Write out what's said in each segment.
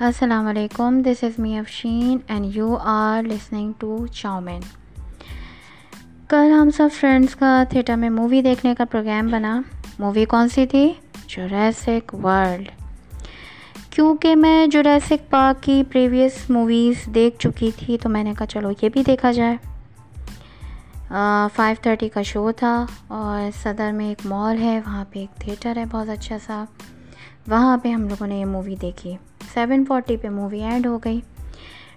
السلام علیکم this is me Afshin and you are listening to chow mein کل ہم سب فرینڈس کا تھیٹر میں مووی دیکھنے کا پروگرام بنا۔ مووی کون سی تھی؟ جوریسک ورلڈ کیونکہ میں جوریسک پارک کی پریویس موویز دیکھ چکی تھی، تو میں نے کہا چلو یہ بھی دیکھا جائے۔ فائیو تھرٹی کا شو تھا اور صدر میں ایک مال ہے، وہاں پہ ایک تھیٹر ہے بہت اچھا سا۔ وہاں پہ ہم لوگوں نے یہ مووی دیکھی۔ سیون فورٹی پہ مووی اینڈ ہو گئی۔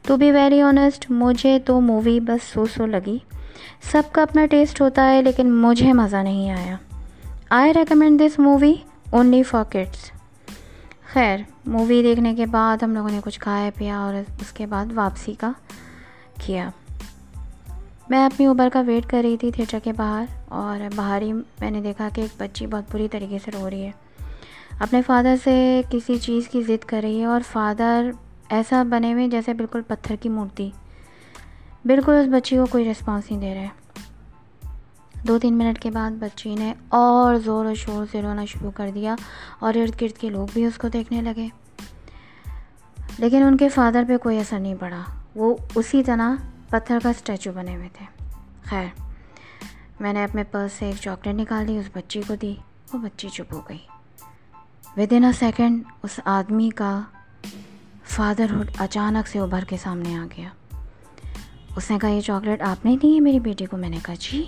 ٹو بی ویری آنیسٹ مجھے تو مووی بس سو سو لگی۔ سب کا اپنا ٹیسٹ ہوتا ہے، لیکن مجھے مزہ نہیں آیا۔ I recommend this movie only for kids خیر مووی دیکھنے کے بعد ہم لوگوں نے کچھ کھایا، پیا اور اس کے بعد واپسی کا کیا۔ میں اپنی اوبر کا ویٹ کر رہی تھی تھیٹر کے باہر اور باہر ہی میں نے دیکھا کہ ایک بچی بہت بری طریقے سے رو رہی ہے۔ اپنے فادر سے کسی چیز کی ضد کر رہی ہے اور فادر ایسا بنے ہوئے جیسے بالکل پتھر کی مورتی۔ بالکل اس بچی کو کوئی رسپانس نہیں دے رہے دو تین منٹ کے بعد بچی نے اور زور و شور سے رونا شروع کر دیا اور ارد گرد کے لوگ بھی اس کو دیکھنے لگے۔ لیکن ان کے فادر پہ کوئی اثر نہیں پڑا۔ وہ اسی طرح پتھر کا اسٹیچو بنے ہوئے تھے۔ خیر، میں نے اپنے پرس سے ایک چاکلیٹ نکال دی، اس بچی کو دی، وہ بچی چپ ہو گئی۔ ود ان اے سیکنڈ اس آدمی کا فادرہڈ اچانک سے ابھر کے سامنے آ گیا۔ اس نے کہا، یہ چاکلیٹ آپ نے دی ہے میری بیٹی کو؟ میں نے کہا جی.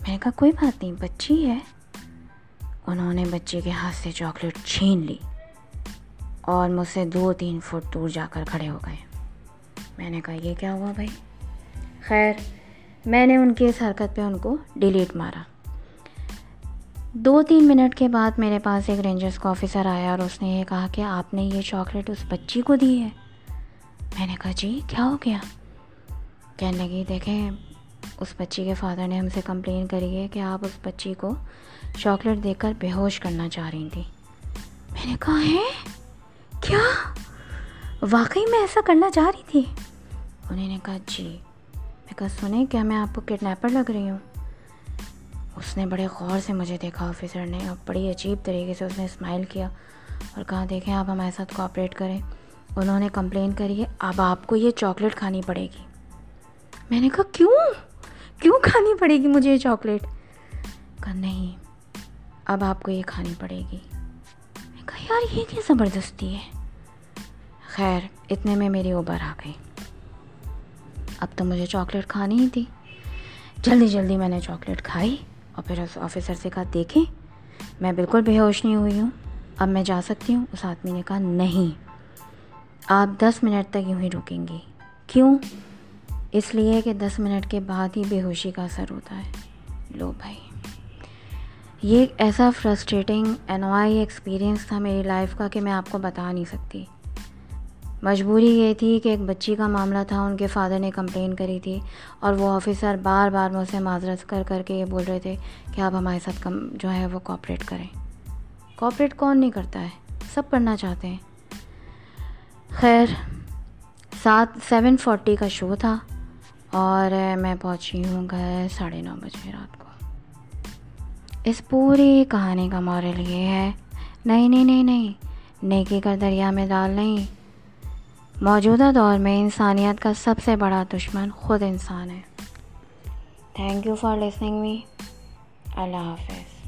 میں نے کہا، کوئی بات نہیں، بچی ہے۔ انہوں نے بچی کے ہاتھ سے چاکلیٹ چھین لی اور مجھ سے دو تین فٹ دور جا کر کھڑے ہو گئے۔ میں نے کہا، یہ کیا ہوا بھائی؟ خیر، میں نے ان کی اس حرکت پہ ان کو ڈیلیٹ مارا۔ دو تین منٹ کے بعد میرے پاس ایک رینجرس کا آفیسر آیا اور اس نے یہ کہا کہ آپ نے یہ چاکلیٹ اس بچی کو دی ہے۔ میں نے کہا جی کیا ہو گیا؟ کہنے لگی، دیکھیں، اس بچی کے فادر نے ہم سے کمپلین کری ہے کہ آپ اس بچی کو چاکلیٹ دے کر بے ہوش کرنا چاہ رہی تھیں۔ میں نے کہا ہے کیا؟ واقعی میں ایسا کرنا چاہ رہی تھی؟ انہیں نے کہا جی۔ میں کہا، سنیں، کیا میں آپ کو کڈنیپر لگ رہی ہوں؟ اس نے بڑے غور سے مجھے دیکھا آفیسر نے اور بڑی عجیب طریقے سے اس نے اسمائل کیا اور کہا، دیکھیں آپ ہمارے ساتھ کوآپریٹ کریں۔ انہوں نے کمپلین کری ہے، اب آپ کو یہ چاکلیٹ کھانی پڑے گی۔ میں نے کہا، کیوں؟ کیوں کھانی پڑے گی مجھے یہ چاکلیٹ کہا، نہیں، اب آپ کو یہ کھانی پڑے گی۔ میں کہا، یار، یہ کیا زبردستی ہے؟ خیر، اتنے میں میری اوبر آ گئی۔ اب تو مجھے چاکلیٹ کھانی ہی تھی۔ جلدی جلدی میں نے چاکلیٹ کھائی۔ اور پھر اس آفیسر سے کہا، دیکھیں، میں بالکل بے ہوش نہیں ہوئی ہوں۔ اب میں جا سکتی ہوں. اس آدمی نے کہا، نہیں، آپ دس منٹ تک یوں ہی رکیں گی کیوں؟ اس لیے کہ دس منٹ کے بعد ہی بے ہوشی کا اثر ہوتا ہے۔ لو بھائی۔ یہ ایک ایسا فرسٹریٹنگ انوائی ایکسپیرئنس تھا میری لائف کا کہ میں آپ کو بتا نہیں سکتی۔ مجبوری یہ تھی کہ ایک بچی کا معاملہ تھا، ان کے فادر نے کمپلین کری تھی اور وہ آفیسر بار بار مجھ سے معذرت کر کر کے یہ بول رہے تھے کہ آپ ہمارے ساتھ کم جو ہے وہ کوپریٹ کریں۔ کوپریٹ کون نہیں کرتا ہے؟ سب کرنا چاہتے ہیں۔ خیر، سات، سیون فورٹی کا شو تھا اور میں پہنچی ہوں گھر ساڑھے نو بجے رات کو۔ اس پوری کہانی کا مورل یہ ہے، نہیں نہیں نہیں نہیں، نیکی کر دریا میں ڈال نہیں موجودہ دور میں انسانیت کا سب سے بڑا دشمن خود انسان ہے۔ Thank you for listening me اللہ حافظ۔